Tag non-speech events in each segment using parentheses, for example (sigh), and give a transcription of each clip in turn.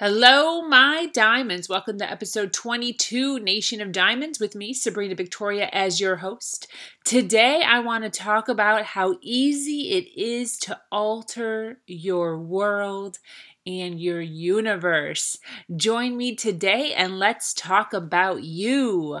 Hello, my diamonds. Welcome to episode 22, Nation of Diamonds, with me, Sabrina Victoria, as your host. Today, I want to talk about how easy it is to alter your world and your universe. Join me today and let's talk about you.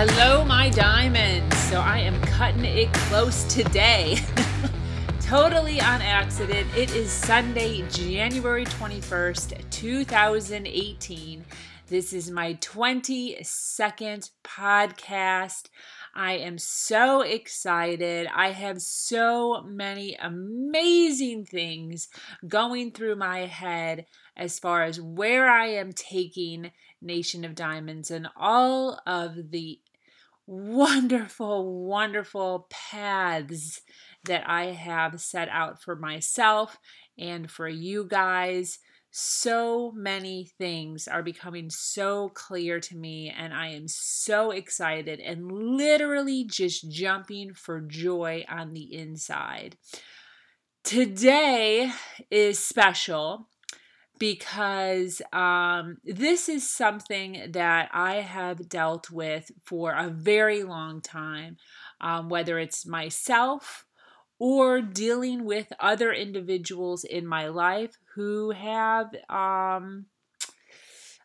Hello, my diamonds. So I am cutting it close today. (laughs) totally on accident. It is Sunday, January 21st, 2018. This is my 22nd podcast. I am so excited. I have so many amazing things going through my head as far as where I am taking Nation of Diamonds and all of the wonderful, wonderful paths that I have set out for myself and for you guys. So many things are becoming so clear to me, and I am so excited and literally just jumping for joy on the inside. Today is special because um, this is something that I have dealt with for a very long time, um, whether it's myself or dealing with other individuals in my life who have, um,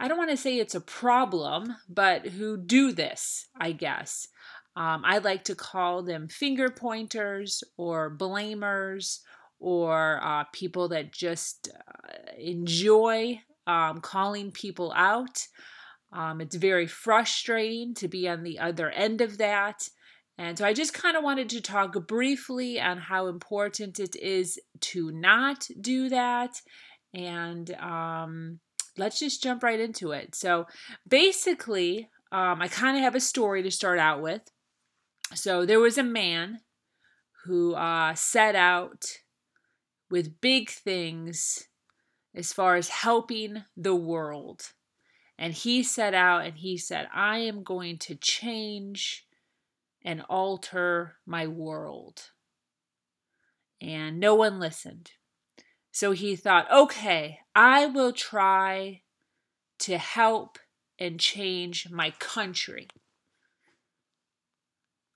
I don't want to say it's a problem, but who do this, I guess. Um, I like to call them finger pointers or blamers or uh, people that just uh, enjoy um, calling people out. Um, it's very frustrating to be on the other end of that. And so I just kind of wanted to talk briefly on how important it is to not do that. And um, let's just jump right into it. So basically, um, I kind of have a story to start out with. So there was a man who uh, set out with big things as far as helping the world. And he set out and he said, I am going to change and alter my world. And no one listened. So he thought, okay, I will try to help and change my country.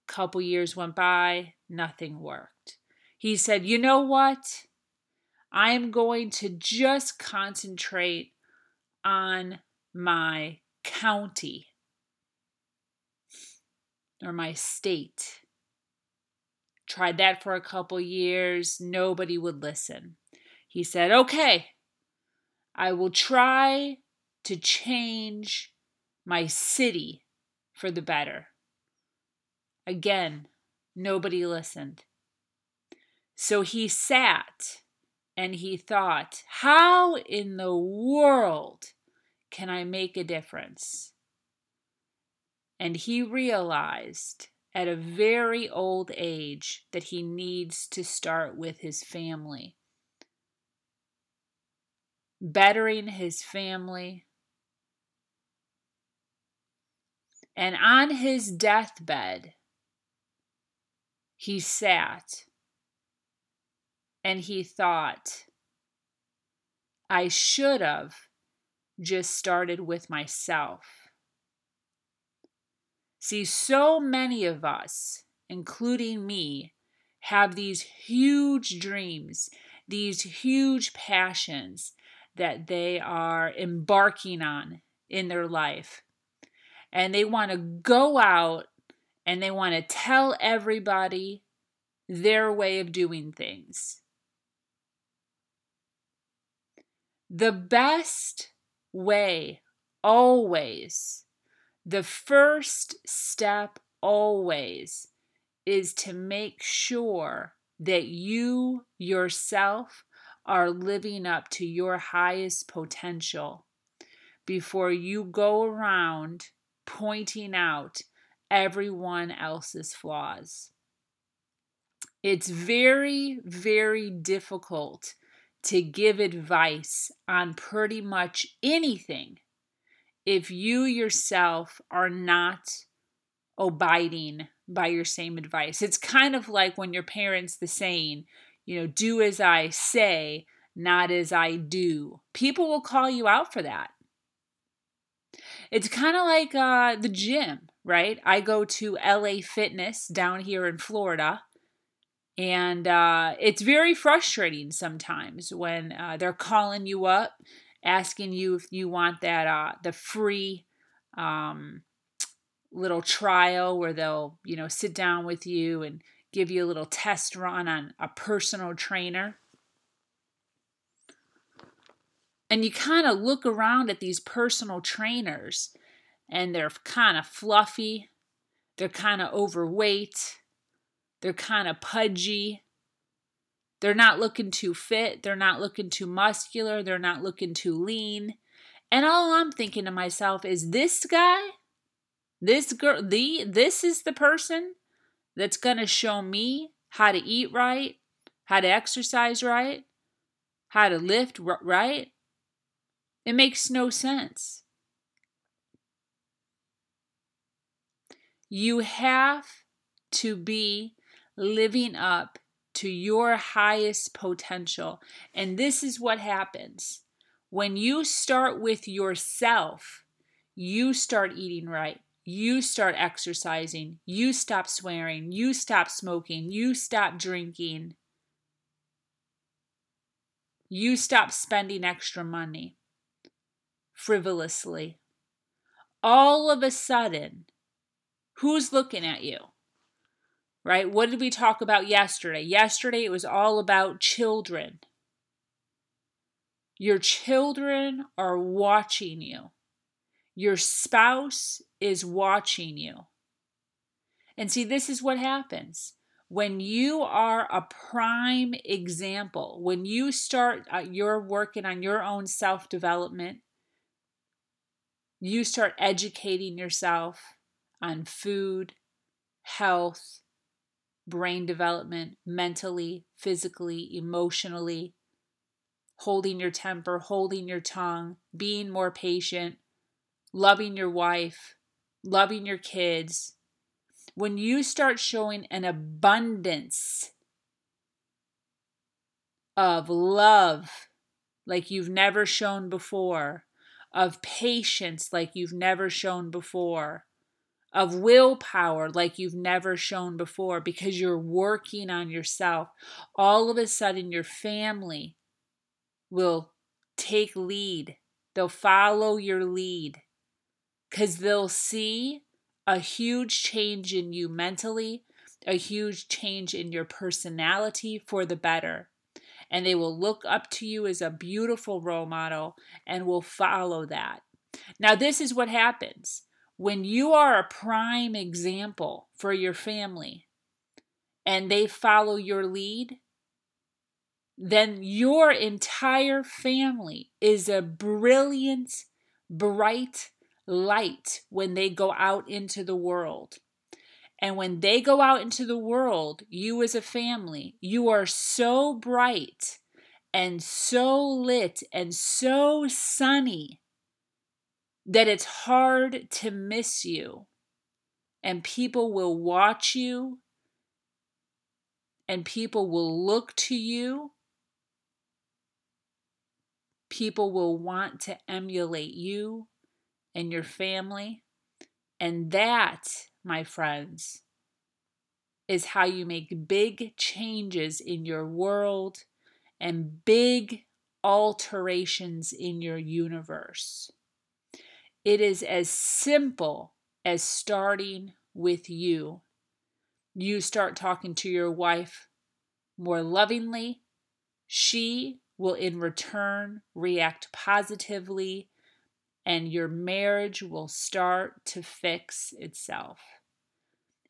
Couple years went by, nothing worked. He said, you know what? I'm going to just concentrate on my county or my state. Tried that for a couple years, nobody would listen. He said, Okay, I will try to change my city for the better. Again, nobody listened. So he sat and he thought, How in the world can I make a difference? And he realized at a very old age that he needs to start with his family. Bettering his family. And on his deathbed, he sat and he thought, I should have just started with myself. See, so many of us, including me, have these huge dreams, these huge passions that they are embarking on in their life. And they want to go out and they want to tell everybody their way of doing things. The best way, always, the first step always is to make sure that you yourself are living up to your highest potential before you go around pointing out everyone else's flaws. It's very, very difficult to give advice on pretty much anything if you yourself are not abiding by your same advice. It's kind of like when your parents the saying, you know, do as I say, not as I do. People will call you out for that. It's kind of like uh, the gym, right? I go to LA Fitness down here in Florida. And uh, it's very frustrating sometimes when uh, they're calling you up, asking you if you want that uh, the free um, little trial where they'll you know sit down with you and give you a little test run on a personal trainer. And you kind of look around at these personal trainers and they're kind of fluffy, they're kind of overweight, they're kind of pudgy. They're not looking too fit, they're not looking too muscular, they're not looking too lean. And all I'm thinking to myself is this guy, this girl, the this is the person that's going to show me how to eat right, how to exercise right, how to lift right. It makes no sense. You have to be living up to your highest potential. And this is what happens when you start with yourself, you start eating right you start exercising, you stop swearing, you stop smoking, you stop drinking, you stop spending extra money frivolously. All of a sudden, who's looking at you? Right? What did we talk about yesterday? Yesterday it was all about children. Your children are watching you. Your spouse is watching you. And see, this is what happens. When you are a prime example, when you start uh, you're working on your own self development, you start educating yourself on food, health, brain development, mentally, physically, emotionally, holding your temper, holding your tongue, being more patient, loving your wife, loving your kids, when you start showing an abundance of love like you've never shown before, of patience like you've never shown before, of willpower like you've never shown before because you're working on yourself, all of a sudden your family will take lead. They'll follow your lead because they'll see a huge change in you mentally, a huge change in your personality for the better. And they will look up to you as a beautiful role model and will follow that. Now, this is what happens when you are a prime example for your family and they follow your lead, then your entire family is a brilliant, bright, light when they go out into the world. And when they go out into the world, you as a family, you are so bright and so lit and so sunny that it's hard to miss you. And people will watch you and people will look to you. People will want to emulate you and your family. And that, my friends, is how you make big changes in your world and big alterations in your universe. It is as simple as starting with you. You start talking to your wife more lovingly. She will, in return, react positively and your marriage will start to fix itself.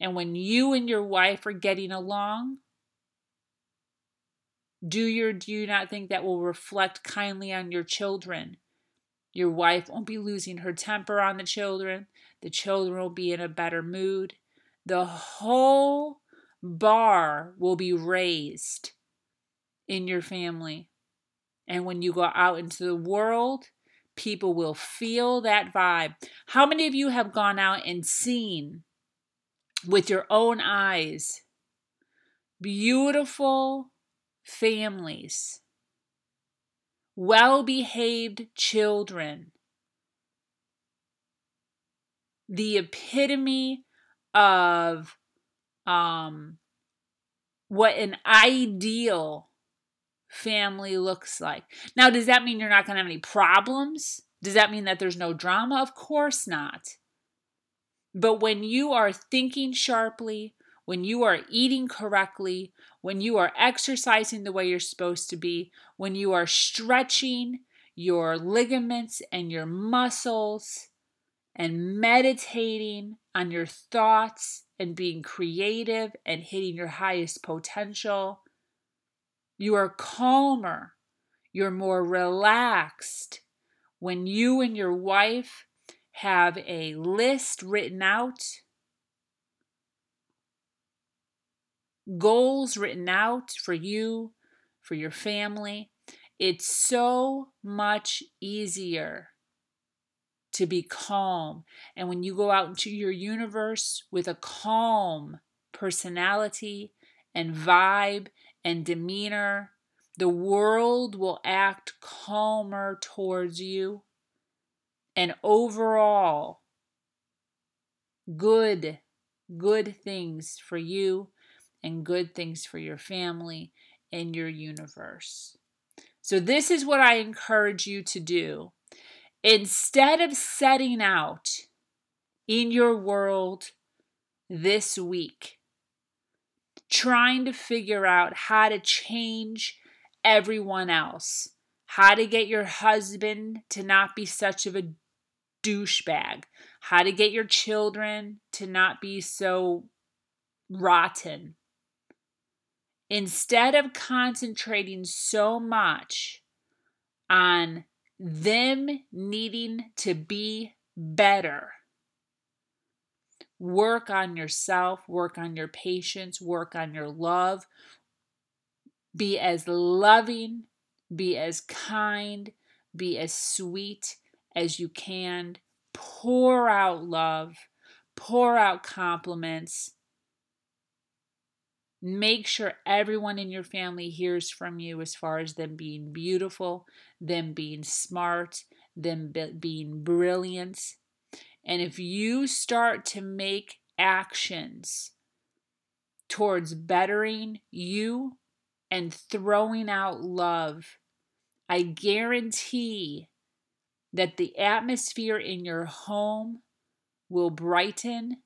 And when you and your wife are getting along, do your do you not think that will reflect kindly on your children? Your wife won't be losing her temper on the children. The children will be in a better mood. The whole bar will be raised in your family. And when you go out into the world, people will feel that vibe. How many of you have gone out and seen with your own eyes beautiful families, well behaved children, the epitome of um, what an ideal family looks like. Now, does that mean you're not going to have any problems? Does that mean that there's no drama? Of course not. But when you are thinking sharply, when you are eating correctly, when you are exercising the way you're supposed to be, when you are stretching your ligaments and your muscles and meditating on your thoughts and being creative and hitting your highest potential, you are calmer, you're more relaxed. When you and your wife have a list written out, goals written out for you, for your family, it's so much easier to be calm. And when you go out into your universe with a calm personality and vibe and demeanor, the world will act calmer towards you. And overall, good, good things for you and good things for your family and your universe. So, this is what I encourage you to do. Instead of setting out in your world this week, trying to figure out how to change everyone else, how to get your husband to not be such of a douchebag, how to get your children to not be so rotten. Instead of concentrating so much on them needing to be better. Work on yourself, work on your patience, work on your love. Be as loving, be as kind, be as sweet as you can. Pour out love, pour out compliments, Make sure everyone in your family hears from you as far as them being beautiful, them being smart, them be- being brilliant. And if you start to make actions towards bettering you and throwing out love, I guarantee that the atmosphere in your home will brighten.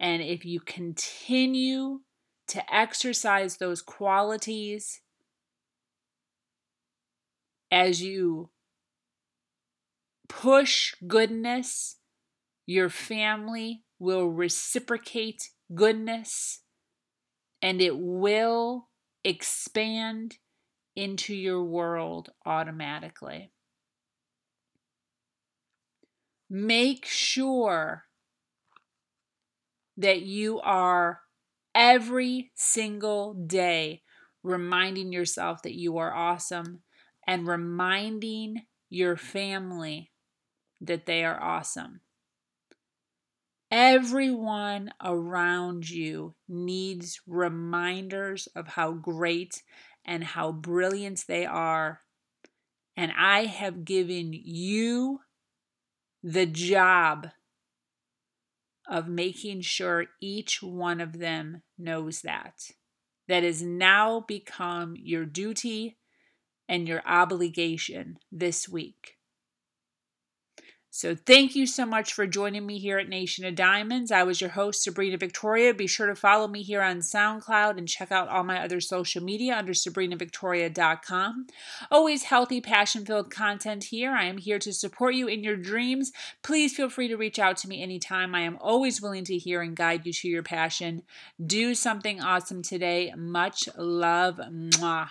And if you continue to exercise those qualities as you push goodness, your family will reciprocate goodness and it will expand into your world automatically. Make sure that you are every single day reminding yourself that you are awesome and reminding your family that they are awesome. Everyone around you needs reminders of how great and how brilliant they are. And I have given you the job of making sure each one of them knows that. That has now become your duty and your obligation this week. So, thank you so much for joining me here at Nation of Diamonds. I was your host, Sabrina Victoria. Be sure to follow me here on SoundCloud and check out all my other social media under SabrinaVictoria.com. Always healthy, passion filled content here. I am here to support you in your dreams. Please feel free to reach out to me anytime. I am always willing to hear and guide you to your passion. Do something awesome today. Much love. Mwah.